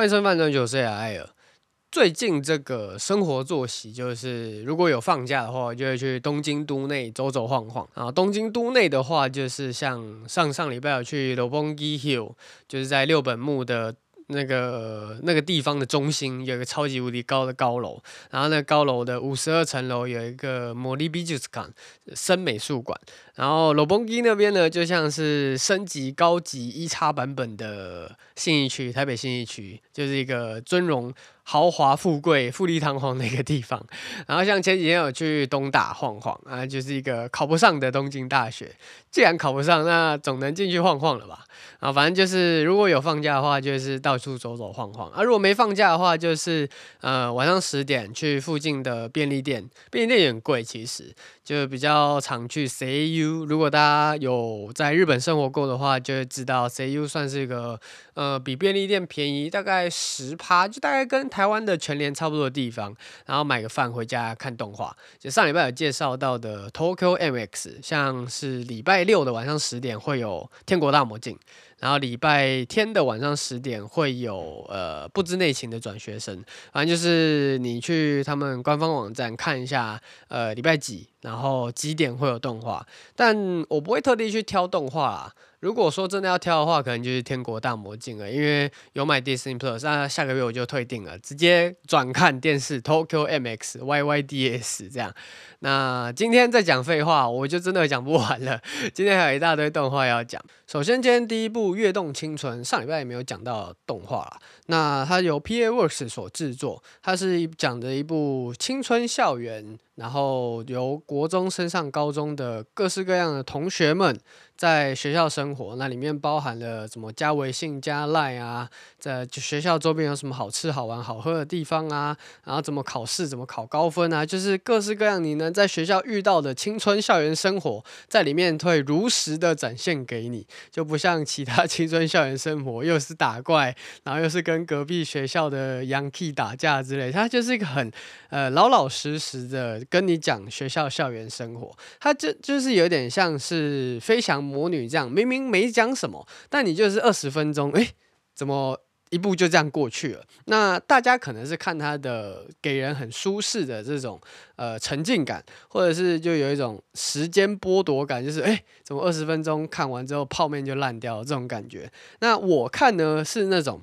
欢迎收看《饭酒艾尔》。最近这个生活作息，就是如果有放假的话，就会去东京都内走走晃晃。啊，东京都内的话，就是像上上礼拜有去六本木 Hill，就是在六本木的。那个那个地方的中心有一个超级无敌高的高楼，然后那高楼的五十二层楼有一个魔力美术馆，森美术馆。然后罗本基那边呢，就像是升级高级一叉版本的信义区，台北信义区就是一个尊荣豪华富贵、富丽堂皇的一个地方。然后像前几天有去东大晃晃啊，就是一个考不上的东京大学。既然考不上，那总能进去晃晃了吧？啊，反正就是如果有放假的话，就是到处走走晃晃；啊，如果没放假的话，就是呃晚上十点去附近的便利店，便利店也很贵，其实就比较常去 CU。如果大家有在日本生活过的话，就会知道 CU 算是一个呃比便利店便宜大概十趴，就大概跟台湾的全联差不多的地方。然后买个饭回家看动画，就上礼拜有介绍到的 Tokyo MX，像是礼拜。六的晚上十点会有《天国大魔境》，然后礼拜天的晚上十点会有呃不知内情的转学生，反正就是你去他们官方网站看一下，呃礼拜几，然后几点会有动画，但我不会特地去挑动画啦。如果说真的要挑的话，可能就是《天国大魔境》了，因为有买 Disney Plus，那下个月我就退订了，直接转看电视 Tokyo MX YYDS 这样。那今天再讲废话，我就真的讲不完了。今天还有一大堆动画要讲。首先，今天第一部《跃动青春》，上礼拜也没有讲到动画啦。那它由 PA Works 所制作，它是讲的一部青春校园，然后由国中升上高中的各式各样的同学们在学校生活。那里面包含了什么加微信、加 Line 啊，在学校周边有什么好吃、好玩、好喝的地方啊，然后怎么考试、怎么考高分啊，就是各式各样你能在学校遇到的青春校园生活，在里面会如实的展现给你，就不像其他 青春校园生活，又是打怪，然后又是跟隔壁学校的 Yankee 打架之类，他就是一个很呃老老实实的跟你讲学校校园生活，他就就是有点像是飞翔魔女这样，明明没讲什么，但你就是二十分钟，诶，怎么一部就这样过去了？那大家可能是看他的给人很舒适的这种呃沉浸感，或者是就有一种时间剥夺感，就是诶，怎么二十分钟看完之后泡面就烂掉了这种感觉？那我看呢是那种。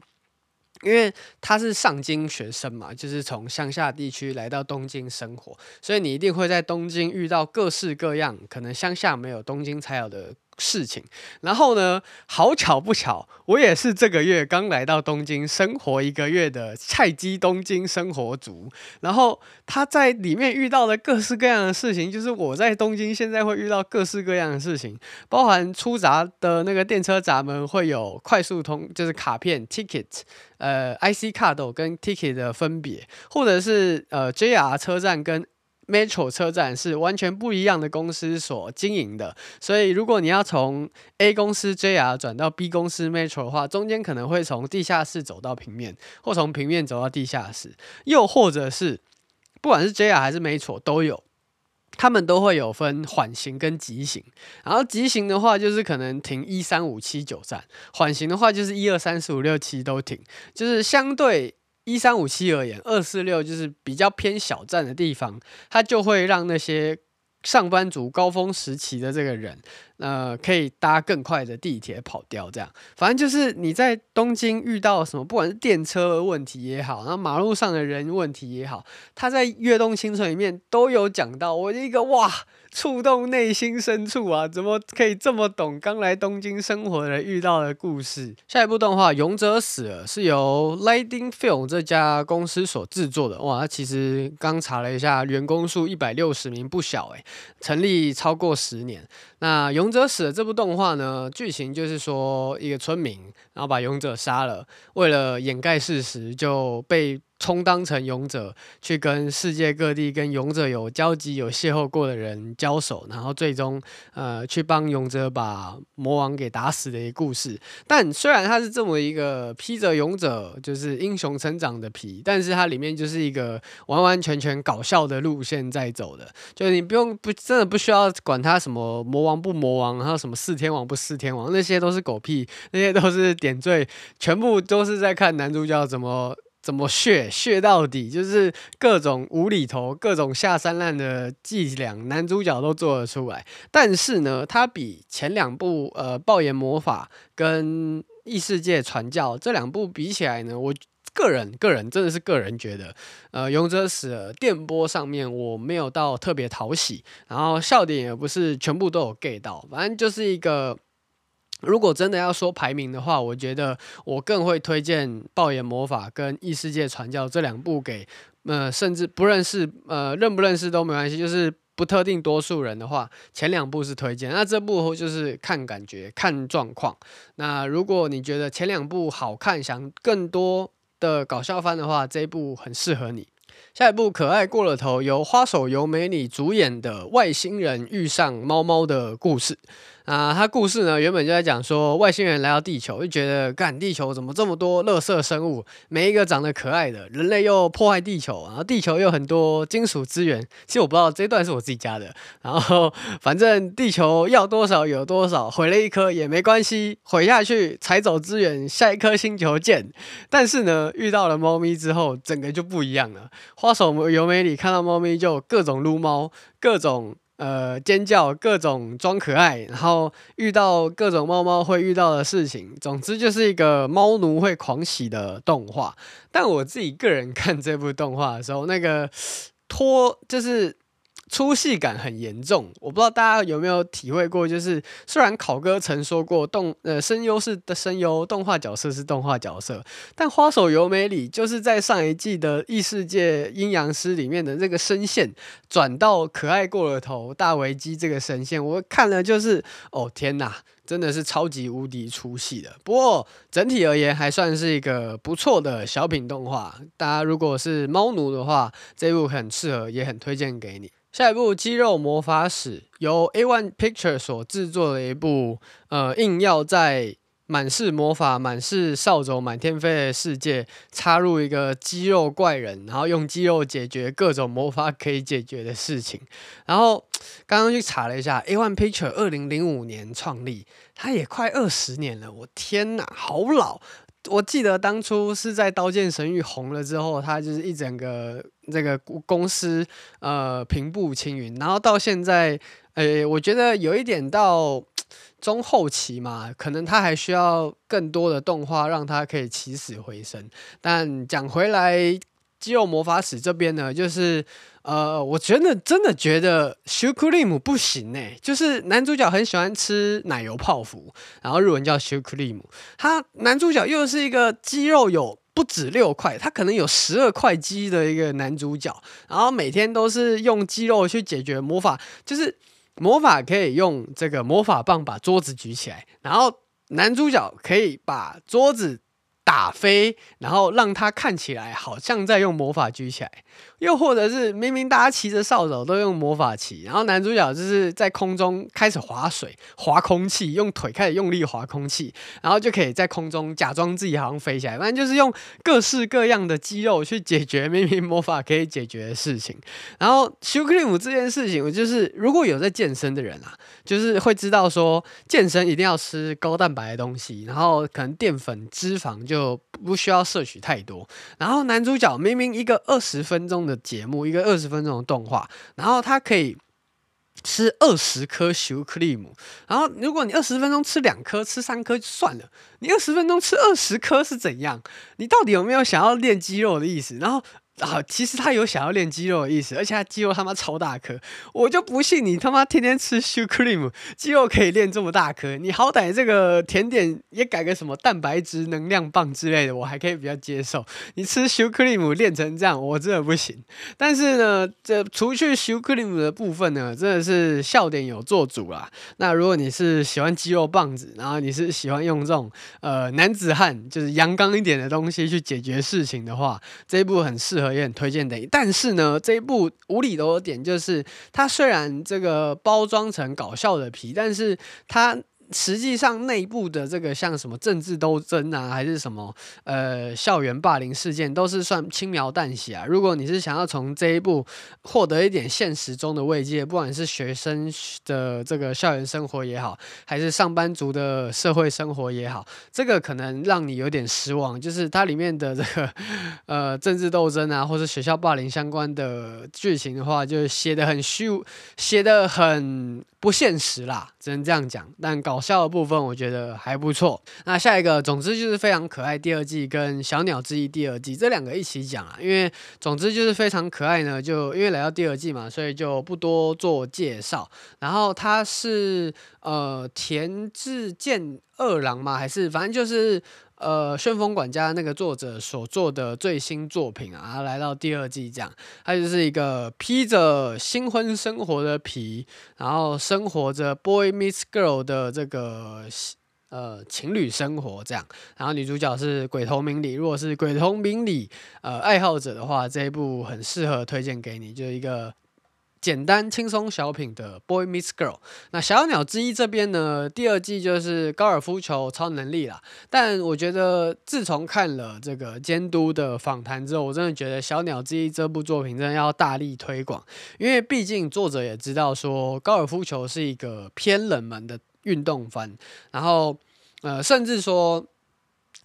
因为他是上京学生嘛，就是从乡下地区来到东京生活，所以你一定会在东京遇到各式各样可能乡下没有、东京才有的。事情，然后呢，好巧不巧，我也是这个月刚来到东京生活一个月的菜鸡东京生活族。然后他在里面遇到的各式各样的事情，就是我在东京现在会遇到各式各样的事情，包含出闸的那个电车闸门会有快速通，就是卡片 ticket，呃，IC 卡都跟 ticket 的分别，或者是呃 JR 车站跟。Metro 车站是完全不一样的公司所经营的，所以如果你要从 A 公司 JR 转到 B 公司 Metro 的话，中间可能会从地下室走到平面，或从平面走到地下室，又或者是不管是 JR 还是 Metro 都有，他们都会有分缓行跟急行，然后急行的话就是可能停一三五七九站，缓行的话就是一二三四五六七都停，就是相对。一三五七而言，二四六就是比较偏小站的地方，它就会让那些上班族高峰时期的这个人，呃，可以搭更快的地铁跑掉。这样，反正就是你在东京遇到什么，不管是电车问题也好，然后马路上的人问题也好，他在《跃动青春》里面都有讲到。我一个哇！触动内心深处啊！怎么可以这么懂刚来东京生活的人遇到的故事？下一部动画《勇者死了》是由 Lighting Film 这家公司所制作的。哇，其实刚查了一下，员工数一百六十名，不小诶，成立超过十年。那《勇者死了》这部动画呢，剧情就是说一个村民，然后把勇者杀了，为了掩盖事实，就被充当成勇者，去跟世界各地跟勇者有交集、有邂逅过的人交手，然后最终呃去帮勇者把魔王给打死的一个故事。但虽然它是这么一个披着勇者就是英雄成长的皮，但是它里面就是一个完完全全搞笑的路线在走的，就你不用不真的不需要管它什么魔王不魔王，还有什么四天王不四天王，那些都是狗屁，那些都是点缀，全部都是在看男主角怎么。怎么血血到底，就是各种无厘头、各种下三滥的伎俩，男主角都做得出来。但是呢，他比前两部呃《爆炎魔法》跟《异世界传教》这两部比起来呢，我个人个人真的是个人觉得，呃，《勇者死了》电波上面我没有到特别讨喜，然后笑点也不是全部都有 get 到，反正就是一个。如果真的要说排名的话，我觉得我更会推荐《爆炎魔法》跟《异世界传教》这两部给呃，甚至不认识呃，认不认识都没关系，就是不特定多数人的话，前两部是推荐，那这部就是看感觉、看状况。那如果你觉得前两部好看，想更多的搞笑番的话，这一部很适合你。下一部可爱过了头，由花手由美里主演的《外星人遇上猫猫的故事》。啊，他故事呢，原本就在讲说外星人来到地球，就觉得干地球怎么这么多垃圾生物，没一个长得可爱的，人类又破坏地球，然后地球又很多金属资源。其实我不知道这段是我自己加的。然后反正地球要多少有多少，毁了一颗也没关系，毁下去采走资源，下一颗星球见。但是呢，遇到了猫咪之后，整个就不一样了。花守由美里看到猫咪就各种撸猫，各种。呃，尖叫，各种装可爱，然后遇到各种猫猫会遇到的事情，总之就是一个猫奴会狂喜的动画。但我自己个人 看这部动画的时候，那个拖就是。粗细感很严重，我不知道大家有没有体会过，就是虽然考哥曾说过动呃声优是的声优，动画角色是动画角色，但花守由美里就是在上一季的异世界阴阳师里面的这个声线转到可爱过了头大维基这个声线，我看了就是哦天哪，真的是超级无敌出戏的。不过整体而言还算是一个不错的小品动画，大家如果是猫奴的话，这部很适合，也很推荐给你。下一部《肌肉魔法史》由 A1 Picture 所制作的一部，呃，硬要在满是魔法、满是扫帚、满天飞的世界插入一个肌肉怪人，然后用肌肉解决各种魔法可以解决的事情。然后刚刚去查了一下，A1 Picture 二零零五年创立，它也快二十年了，我天哪，好老！我记得当初是在《刀剑神域》红了之后，它就是一整个这个公司呃平步青云，然后到现在，诶，我觉得有一点到中后期嘛，可能它还需要更多的动画让它可以起死回生。但讲回来。肌肉魔法使这边呢，就是呃，我真的真的觉得修克里姆不行哎，就是男主角很喜欢吃奶油泡芙，然后日文叫修克里姆，他男主角又是一个肌肉有不止六块，他可能有十二块肌的一个男主角，然后每天都是用肌肉去解决魔法，就是魔法可以用这个魔法棒把桌子举起来，然后男主角可以把桌子。打飞，然后让他看起来好像在用魔法举起来。又或者是明明大家骑着扫帚都用魔法骑，然后男主角就是在空中开始划水、划空气，用腿开始用力划空气，然后就可以在空中假装自己好像飞起来。反正就是用各式各样的肌肉去解决明明魔法可以解决的事情。然后修克里姆这件事情，我就是如果有在健身的人啊，就是会知道说健身一定要吃高蛋白的东西，然后可能淀粉、脂肪就就不需要摄取太多。然后男主角明明一个二十分钟的节目，一个二十分钟的动画，然后他可以吃二十颗修克利姆，然后如果你二十分钟吃两颗，吃三颗就算了，你二十分钟吃二十颗是怎样？你到底有没有想要练肌肉的意思？然后啊，其实他有想要练肌肉的意思，而且他肌肉他妈超大颗，我就不信你他妈天天吃 shoe cream，肌肉可以练这么大颗。你好歹这个甜点也改个什么蛋白质能量棒之类的，我还可以比较接受。你吃 shoe cream 练成这样，我真的不行。但是呢，这除去 shoe cream 的部分呢，真的是笑点有做主啦。那如果你是喜欢肌肉棒子，然后你是喜欢用这种呃男子汉就是阳刚一点的东西去解决事情的话，这一部很适合。也很推荐的，但是呢，这一部无厘头的点就是，它虽然这个包装成搞笑的皮，但是它。实际上，内部的这个像什么政治斗争啊，还是什么呃校园霸凌事件，都是算轻描淡写啊。如果你是想要从这一部获得一点现实中的慰藉，不管是学生的这个校园生活也好，还是上班族的社会生活也好，这个可能让你有点失望。就是它里面的这个 呃政治斗争啊，或是学校霸凌相关的剧情的话，就写得很虚，写得很不现实啦，只能这样讲。但搞。搞笑的部分我觉得还不错。那下一个，总之就是非常可爱。第二季跟《小鸟之翼》第二季这两个一起讲啊，因为总之就是非常可爱呢。就因为来到第二季嘛，所以就不多做介绍。然后他是呃田志健二郎嘛，还是反正就是。呃，旋风管家那个作者所做的最新作品啊，他来到第二季这样，他就是一个披着新婚生活的皮，然后生活着 boy meets girl 的这个呃情侣生活这样，然后女主角是鬼头明里，如果是鬼头明里呃爱好者的话，这一部很适合推荐给你，就是一个。简单轻松小品的《Boy Meets Girl》，那《小鸟之一》这边呢，第二季就是高尔夫球超能力啦。但我觉得自从看了这个监督的访谈之后，我真的觉得《小鸟之一》这部作品真的要大力推广，因为毕竟作者也知道说高尔夫球是一个偏冷门的运动番，然后呃，甚至说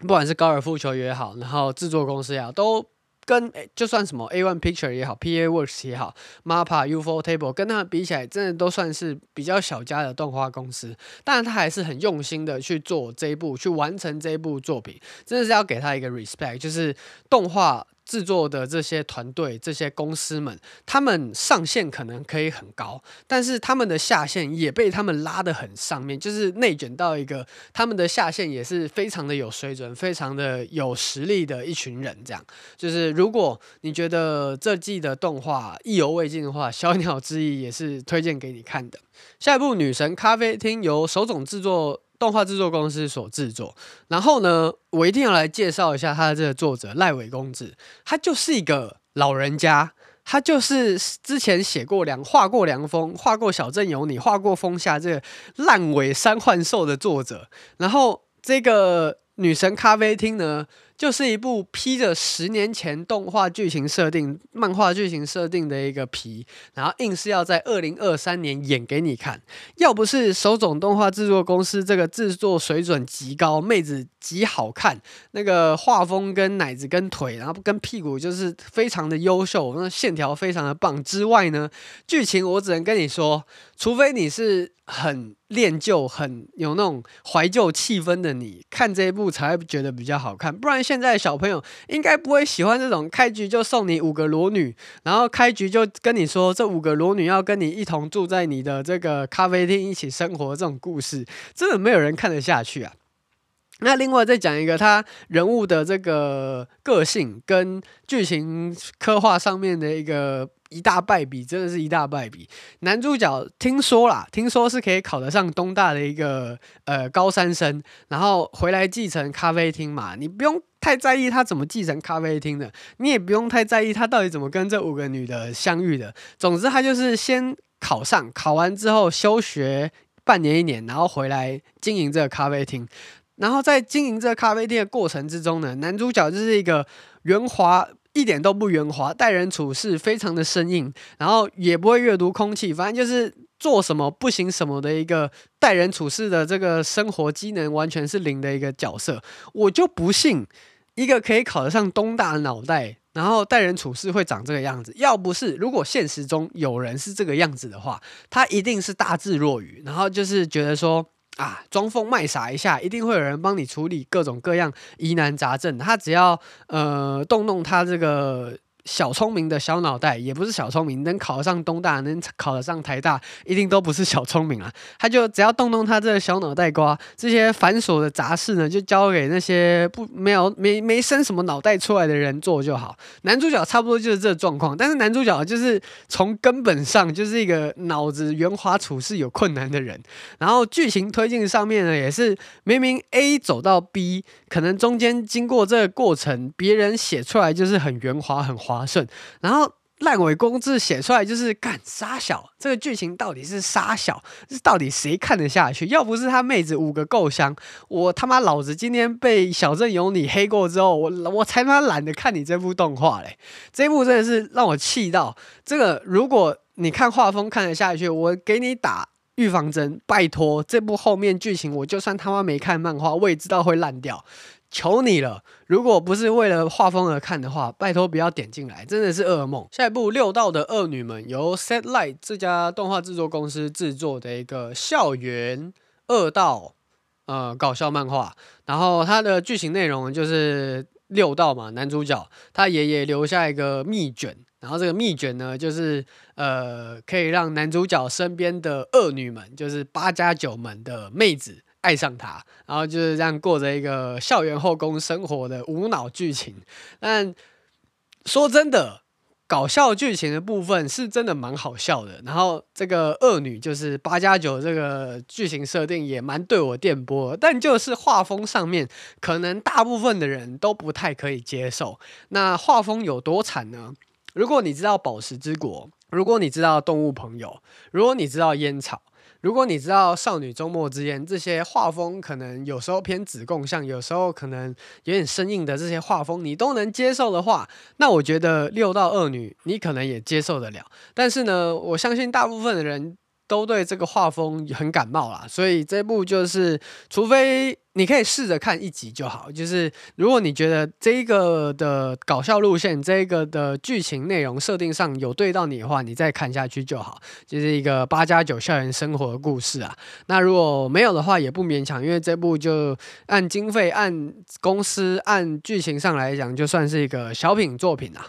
不管是高尔夫球也好，然后制作公司也好，都。跟就算什么 A One Picture 也好，PA Works 也好，Mapa、ufotable 跟他们比起来，真的都算是比较小家的动画公司。但他还是很用心的去做这一部，去完成这一部作品，真的是要给他一个 respect，就是动画。制作的这些团队、这些公司们，他们上限可能可以很高，但是他们的下限也被他们拉得很上面，就是内卷到一个他们的下限也是非常的有水准、非常的有实力的一群人。这样，就是如果你觉得这季的动画意犹未尽的话，《小鸟之翼》也是推荐给你看的。下一部《女神咖啡厅》由手冢制作。动画制作公司所制作，然后呢，我一定要来介绍一下他的这个作者赖尾公子，他就是一个老人家，他就是之前写过凉画过凉风，画过小镇有你，画过风下这个烂尾三幻兽的作者，然后这个女神咖啡厅呢，就是一部披着十年前动画剧情设定、漫画剧情设定的一个皮，然后硬是要在二零二三年演给你看。要不是手冢动画制作公司这个制作水准极高，妹子极好看，那个画风跟奶子跟腿，然后跟屁股就是非常的优秀，那线条非常的棒之外呢，剧情我只能跟你说，除非你是很恋旧、很有那种怀旧气氛的你，看这一部才会觉得比较好看，不然。现在小朋友应该不会喜欢这种开局就送你五个裸女，然后开局就跟你说这五个裸女要跟你一同住在你的这个咖啡厅一起生活这种故事，真的没有人看得下去啊。那另外再讲一个他人物的这个个性跟剧情刻画上面的一个。一大败笔，真的是一大败笔。男主角听说啦，听说是可以考得上东大的一个呃高三生，然后回来继承咖啡厅嘛。你不用太在意他怎么继承咖啡厅的，你也不用太在意他到底怎么跟这五个女的相遇的。总之，他就是先考上，考完之后休学半年一年，然后回来经营这个咖啡厅。然后在经营这个咖啡厅的过程之中呢，男主角就是一个圆滑。一点都不圆滑，待人处事非常的生硬，然后也不会阅读空气，反正就是做什么不行什么的一个待人处事的这个生活机能完全是零的一个角色。我就不信一个可以考得上东大的脑袋，然后待人处事会长这个样子。要不是如果现实中有人是这个样子的话，他一定是大智若愚，然后就是觉得说。啊，装疯卖傻一下，一定会有人帮你处理各种各样疑难杂症。他只要呃动动他这个小聪明的小脑袋，也不是小聪明，能考上东大，能考得上台大，一定都不是小聪明啊。他就只要动动他这个小脑袋瓜，这些繁琐的杂事呢，就交给那些不没有没没生什么脑袋出来的人做就好。男主角差不多就是这状况，但是男主角就是从根本上就是一个脑子圆滑、处事有困难的人。然后剧情推进上面呢，也是明明 A 走到 B，可能中间经过这个过程，别人写出来就是很圆滑、很滑。滑顺，然后烂尾工字写出来就是干杀小，这个剧情到底是杀小，这到底谁看得下去？要不是他妹子五个够香，我他妈老子今天被小镇有你黑过之后，我我才他妈懒得看你这部动画嘞！这部真的是让我气到，这个如果你看画风看得下去，我给你打预防针，拜托，这部后面剧情我就算他妈没看漫画，我也知道会烂掉。求你了！如果不是为了画风而看的话，拜托不要点进来，真的是噩梦。下一部《六道的恶女们》由 Satelight 这家动画制作公司制作的一个校园恶道呃搞笑漫画，然后它的剧情内容就是六道嘛，男主角他爷爷留下一个秘卷，然后这个秘卷呢，就是呃可以让男主角身边的恶女们，就是八加九们的妹子。爱上他，然后就是这样过着一个校园后宫生活的无脑剧情。但说真的，搞笑剧情的部分是真的蛮好笑的。然后这个恶女就是八加九这个剧情设定也蛮对我电波，但就是画风上面，可能大部分的人都不太可以接受。那画风有多惨呢？如果你知道《宝石之国》，如果你知道《动物朋友》，如果你知道《烟草》。如果你知道《少女周末之宴》这些画风可能有时候偏子贡，像，有时候可能有点生硬的这些画风，你都能接受的话，那我觉得《六到二女》你可能也接受得了。但是呢，我相信大部分的人。都对这个画风很感冒啦，所以这部就是，除非你可以试着看一集就好。就是如果你觉得这个的搞笑路线、这个的剧情内容设定上有对到你的话，你再看下去就好。就是一个八加九校园生活的故事啊。那如果没有的话，也不勉强，因为这部就按经费、按公司、按剧情上来讲，就算是一个小品作品啊。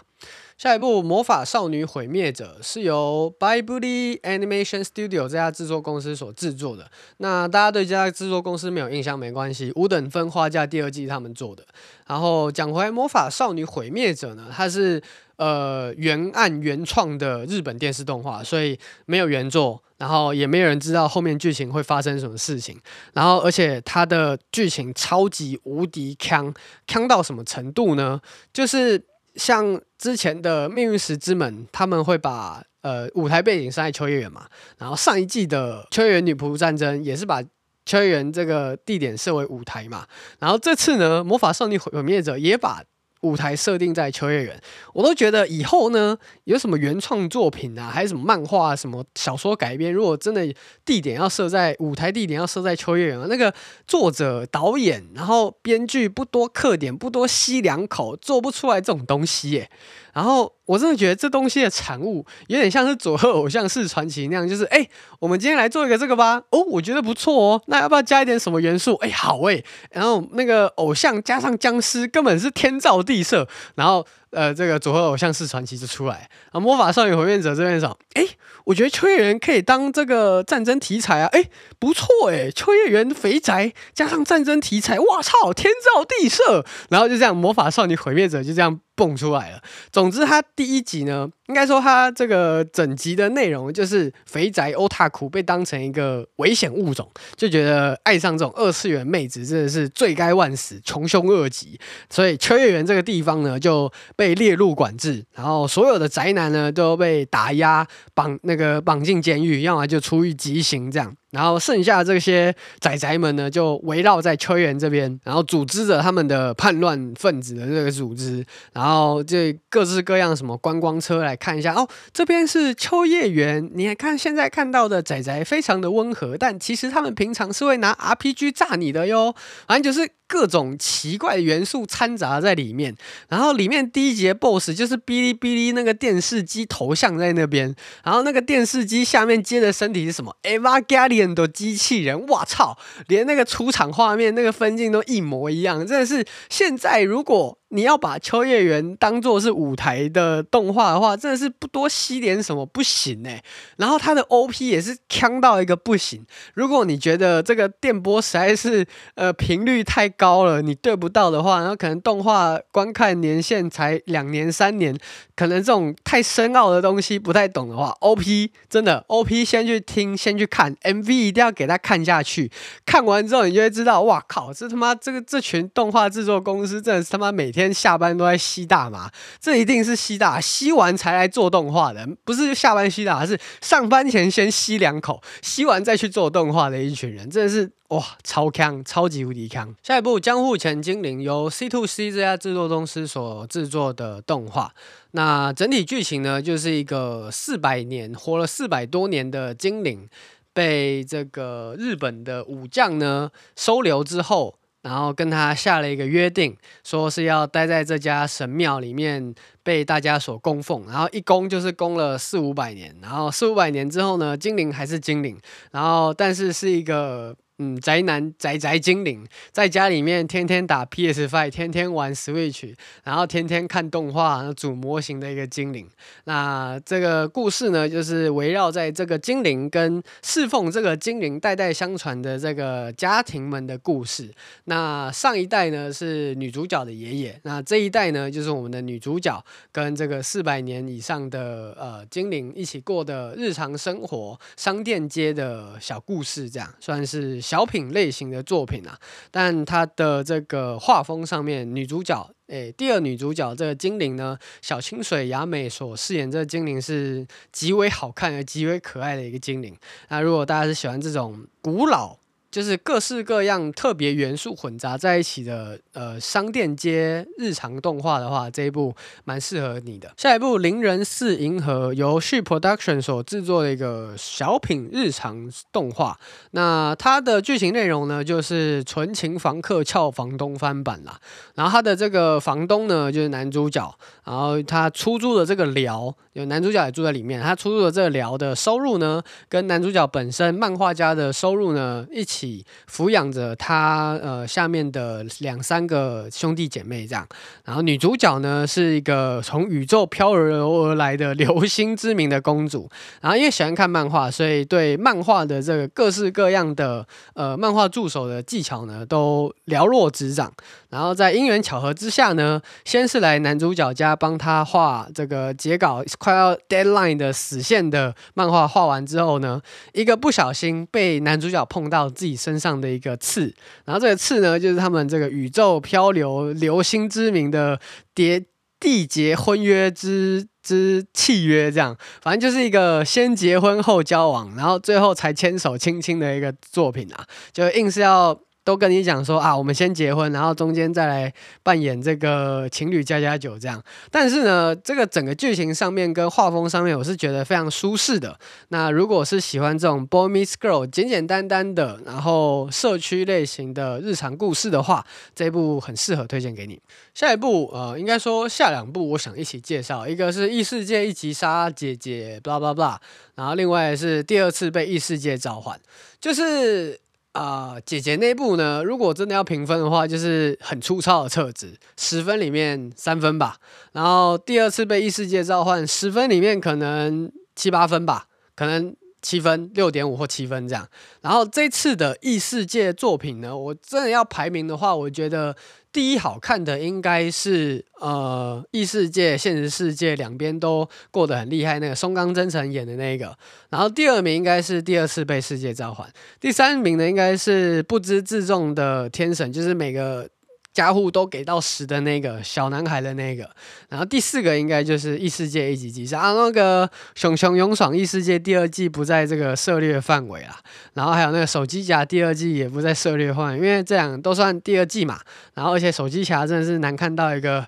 下一部《魔法少女毁灭者》是由 Bibury Animation Studio 这家制作公司所制作的。那大家对这家制作公司没有印象没关系，《五等分花嫁》第二季他们做的。然后讲回，《魔法少女毁灭者》呢，它是呃原案原创的日本电视动画，所以没有原作，然后也没有人知道后面剧情会发生什么事情。然后而且它的剧情超级无敌坑，坑到什么程度呢？就是。像之前的《命运石之门》，他们会把呃舞台背景设在秋叶原嘛，然后上一季的《秋叶原女仆战争》也是把秋叶原这个地点设为舞台嘛，然后这次呢，《魔法少女毁灭者》也把舞台设定在秋叶原，我都觉得以后呢，有什么原创作品啊，还是什么漫画、什么小说改编，如果真的地点要设在舞台，地点要设在秋叶原，那个作者、导演，然后编剧不多刻点，不多吸两口，做不出来这种东西耶。然后我真的觉得这东西的产物有点像是佐贺偶像式传奇那样，就是哎，我们今天来做一个这个吧。哦，我觉得不错哦。那要不要加一点什么元素？哎，好哎。然后那个偶像加上僵尸，根本是天造地设。然后。呃，这个佐贺偶像式传奇就出来啊！魔法少女毁灭者这边上，哎，我觉得秋叶原可以当这个战争题材啊，哎，不错哎，秋叶原肥宅加上战争题材，哇操，天造地设！然后就这样，魔法少女毁灭者就这样蹦出来了。总之，它第一集呢，应该说它这个整集的内容就是肥宅欧塔库被当成一个危险物种，就觉得爱上这种二次元妹子真的是罪该万死，穷凶恶极。所以秋叶原这个地方呢，就被被列入管制，然后所有的宅男呢都被打压、绑那个绑进监狱，要么就出狱极刑这样。然后剩下这些仔仔们呢，就围绕在秋园这边，然后组织着他们的叛乱分子的这个组织，然后就各式各样什么观光车来看一下哦，这边是秋叶原，你看现在看到的仔仔非常的温和，但其实他们平常是会拿 RPG 炸你的哟，反正就是各种奇怪元素掺杂在里面。然后里面第一节 BOSS 就是哔哩哔哩那个电视机头像在那边，然后那个电视机下面接的身体是什么？Evageli 很多机器人，我操！连那个出场画面、那个分镜都一模一样，真的是现在如果你要把秋叶原当做是舞台的动画的话，真的是不多吸点什么不行哎。然后它的 OP 也是呛到一个不行。如果你觉得这个电波实在是呃频率太高了，你对不到的话，然后可能动画观看年限才两年三年，可能这种太深奥的东西不太懂的话，OP 真的 OP 先去听，先去看 MV，一定要给他看下去。看完之后，你就会知道，哇靠，这他妈这个这群动画制作公司真的是他妈每天。下班都在吸大麻，这一定是吸大，吸完才来做动画的，不是下班吸大，是上班前先吸两口，吸完再去做动画的一群人，真的是哇，超强，超级无敌强。下一部《江户前精灵》由 C to C 这家制作公司所制作的动画，那整体剧情呢，就是一个四百年活了四百多年的精灵，被这个日本的武将呢收留之后。然后跟他下了一个约定，说是要待在这家神庙里面被大家所供奉，然后一供就是供了四五百年，然后四五百年之后呢，精灵还是精灵，然后但是是一个。嗯，宅男宅宅精灵在家里面天天打 PS Five，天天玩 Switch，然后天天看动画，组模型的一个精灵。那这个故事呢，就是围绕在这个精灵跟侍奉这个精灵代代相传的这个家庭们的故事。那上一代呢是女主角的爷爷，那这一代呢就是我们的女主角跟这个四百年以上的呃精灵一起过的日常生活，商店街的小故事，这样算是。小品类型的作品啊，但它的这个画风上面，女主角诶，第二女主角这个精灵呢，小清水雅美所饰演这个精灵是极为好看而极为可爱的一个精灵。那如果大家是喜欢这种古老，就是各式各样特别元素混杂在一起的，呃，商店街日常动画的话，这一部蛮适合你的。下一部《灵人四银河》由 She Production 所制作的一个小品日常动画。那它的剧情内容呢，就是纯情房客俏房东翻版啦。然后他的这个房东呢，就是男主角。然后他出租的这个寮，有男主角也住在里面。他出租的这个寮的收入呢，跟男主角本身漫画家的收入呢，一起。抚养着他呃下面的两三个兄弟姐妹这样，然后女主角呢是一个从宇宙飘流而来的流星之名的公主，然后因为喜欢看漫画，所以对漫画的这个各式各样的呃漫画助手的技巧呢都了若指掌。然后在因缘巧合之下呢，先是来男主角家帮他画这个截稿快要 deadline 的死线的漫画，画完之后呢，一个不小心被男主角碰到自己身上的一个刺，然后这个刺呢，就是他们这个宇宙漂流流星之名的蝶缔结婚约之之契约，这样，反正就是一个先结婚后交往，然后最后才牵手亲亲的一个作品啊，就硬是要。都跟你讲说啊，我们先结婚，然后中间再来扮演这个情侣加加酒这样。但是呢，这个整个剧情上面跟画风上面，我是觉得非常舒适的。那如果是喜欢这种 boy meets girl 简简单单的，然后社区类型的日常故事的话，这一部很适合推荐给你。下一部呃，应该说下两部，我想一起介绍，一个是异世界一击杀姐姐，blah blah blah，然后另外是第二次被异世界召唤，就是。啊、姐姐那部呢？如果真的要评分的话，就是很粗糙的册子，十分里面三分吧。然后第二次被异世界召唤，十分里面可能七八分吧，可能七分、六点五或七分这样。然后这次的异世界作品呢，我真的要排名的话，我觉得。第一好看的应该是呃异世界、现实世界两边都过得很厉害，那个松冈真澄演的那个。然后第二名应该是第二次被世界召唤，第三名呢应该是不知自重的天神，就是每个。家户都给到十的那个小男孩的那个，然后第四个应该就是异世界一击击杀啊，那个熊熊勇闯异世界第二季不在这个涉猎范围啊，然后还有那个手机侠第二季也不在涉猎范围，因为这样都算第二季嘛，然后而且手机侠真的是难看到一个，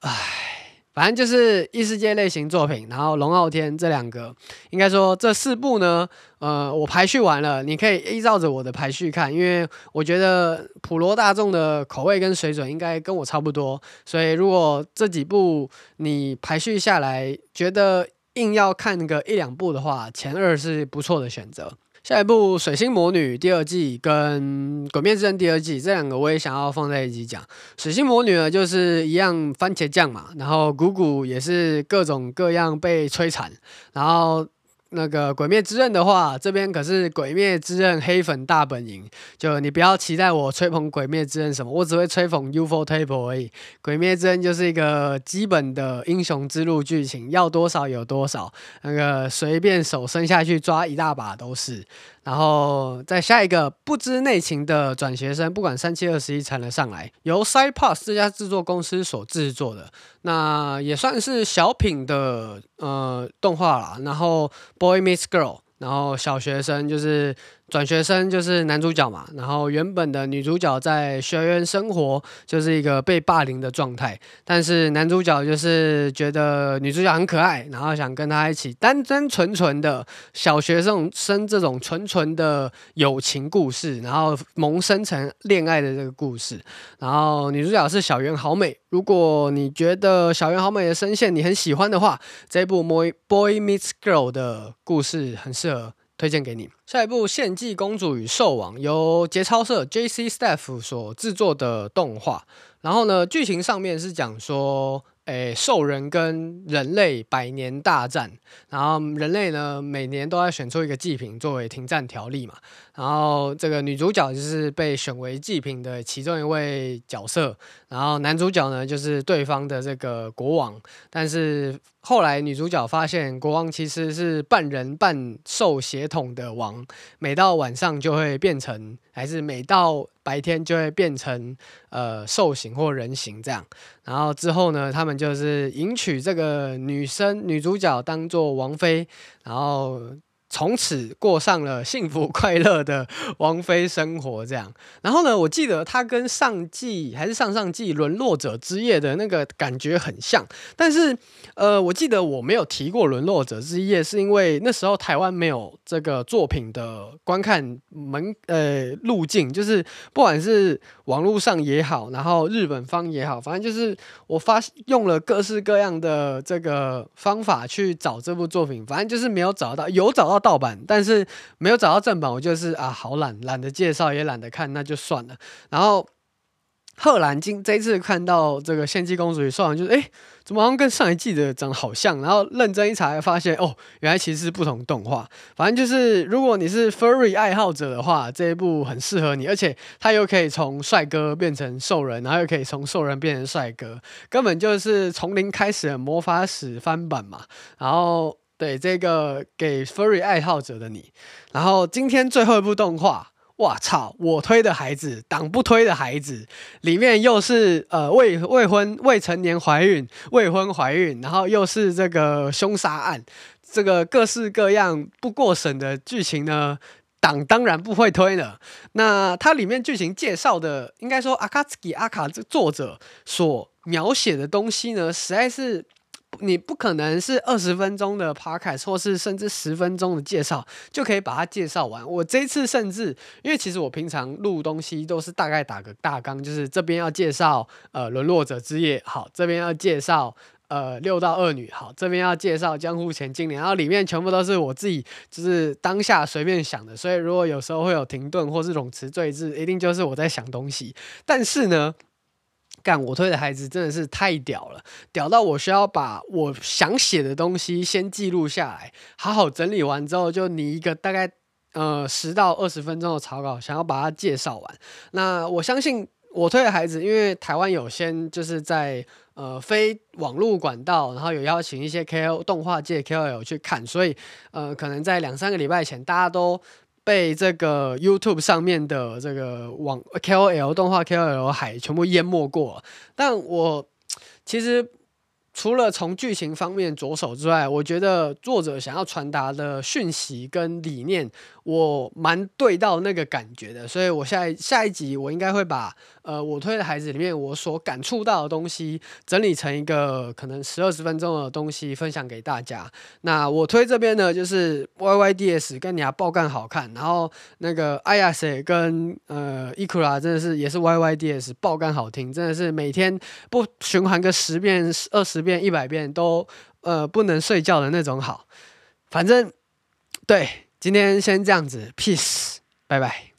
唉。反正就是异世界类型作品，然后龙傲天这两个，应该说这四部呢，呃，我排序完了，你可以依照着我的排序看，因为我觉得普罗大众的口味跟水准应该跟我差不多，所以如果这几部你排序下来，觉得硬要看个一两部的话，前二是不错的选择。下一部《水星魔女》第二季跟《鬼灭之刃》第二季这两个我也想要放在一起讲。《水星魔女》呢，就是一样番茄酱嘛，然后谷谷也是各种各样被摧残，然后。那个《鬼灭之刃》的话，这边可是《鬼灭之刃》黑粉大本营，就你不要期待我吹捧《鬼灭之刃》什么，我只会吹捧 ufotable 而已。《鬼灭之刃》就是一个基本的英雄之路剧情，要多少有多少，那个随便手伸下去抓一大把都是。然后再下一个不知内情的转学生，不管三七二十一才能上来。由 Cypress 这家制作公司所制作的，那也算是小品的呃动画啦。然后 Boy Meets Girl，然后小学生就是。转学生就是男主角嘛，然后原本的女主角在学院生活就是一个被霸凌的状态，但是男主角就是觉得女主角很可爱，然后想跟她一起单单纯纯的小学生生这种纯纯的友情故事，然后萌生成恋爱的这个故事。然后女主角是小圆好美，如果你觉得小圆好美的声线你很喜欢的话，这部《Boy Boy Meets Girl》的故事很适合。推荐给你。下一部《献祭公主与兽王》由节操社 JC Staff 所制作的动画。然后呢，剧情上面是讲说，诶，兽人跟人类百年大战，然后人类呢每年都要选出一个祭品作为停战条例嘛。然后这个女主角就是被选为祭品的其中一位角色，然后男主角呢就是对方的这个国王，但是后来女主角发现国王其实是半人半兽血统的王，每到晚上就会变成，还是每到白天就会变成呃兽形或人形这样，然后之后呢，他们就是迎娶这个女生女主角当做王妃，然后。从此过上了幸福快乐的王妃生活，这样。然后呢，我记得他跟上季还是上上季《沦落者之夜》的那个感觉很像，但是呃，我记得我没有提过《沦落者之夜》，是因为那时候台湾没有这个作品的观看门呃路径，就是不管是网络上也好，然后日本方也好，反正就是我发用了各式各样的这个方法去找这部作品，反正就是没有找到，有找到。盗版，但是没有找到正版，我就是啊，好懒，懒得介绍，也懒得看，那就算了。然后贺兰今这一次看到这个《献祭公主与兽王》，就是哎，怎么好像跟上一季的长得好像？然后认真一查，发现哦，原来其实是不同动画。反正就是，如果你是 furry 爱好者的话，这一部很适合你，而且他又可以从帅哥变成兽人，然后又可以从兽人变成帅哥，根本就是从零开始的魔法使翻版嘛。然后。对这个给 furry 爱好者的你，然后今天最后一部动画，哇操！我推的孩子，党不推的孩子，里面又是呃未未婚未成年怀孕，未婚怀孕，然后又是这个凶杀案，这个各式各样不过审的剧情呢，党当然不会推了。那它里面剧情介绍的，应该说阿卡兹基阿卡这作者所描写的东西呢，实在是。你不可能是二十分钟的 podcast 或是甚至十分钟的介绍就可以把它介绍完。我这一次甚至，因为其实我平常录东西都是大概打个大纲，就是这边要介绍呃沦落者之夜，好，这边要介绍呃六道恶女，好，这边要介绍江户前金莲，然后里面全部都是我自己就是当下随便想的，所以如果有时候会有停顿或是冗词赘字，一定就是我在想东西。但是呢。干我推的孩子真的是太屌了，屌到我需要把我想写的东西先记录下来，好好整理完之后，就拟一个大概呃十到二十分钟的草稿，想要把它介绍完。那我相信我推的孩子，因为台湾有先就是在呃非网络管道，然后有邀请一些 K.O. 动画界 KOL 去看，所以呃可能在两三个礼拜前，大家都。被这个 YouTube 上面的这个网 KOL 动画 KOL 海全部淹没过，但我其实除了从剧情方面着手之外，我觉得作者想要传达的讯息跟理念，我蛮对到那个感觉的，所以我下一下一集我应该会把。呃，我推的孩子里面，我所感触到的东西整理成一个可能十二十分钟的东西分享给大家。那我推这边呢，就是 YYDS 跟你啊爆干好看，然后那个 a y a s 跟呃 Ikura 真的是也是 YYDS 爆干好听，真的是每天不循环个十遍、二十遍遍、一百遍都呃不能睡觉的那种好。反正对。今天先这样子，peace，拜拜。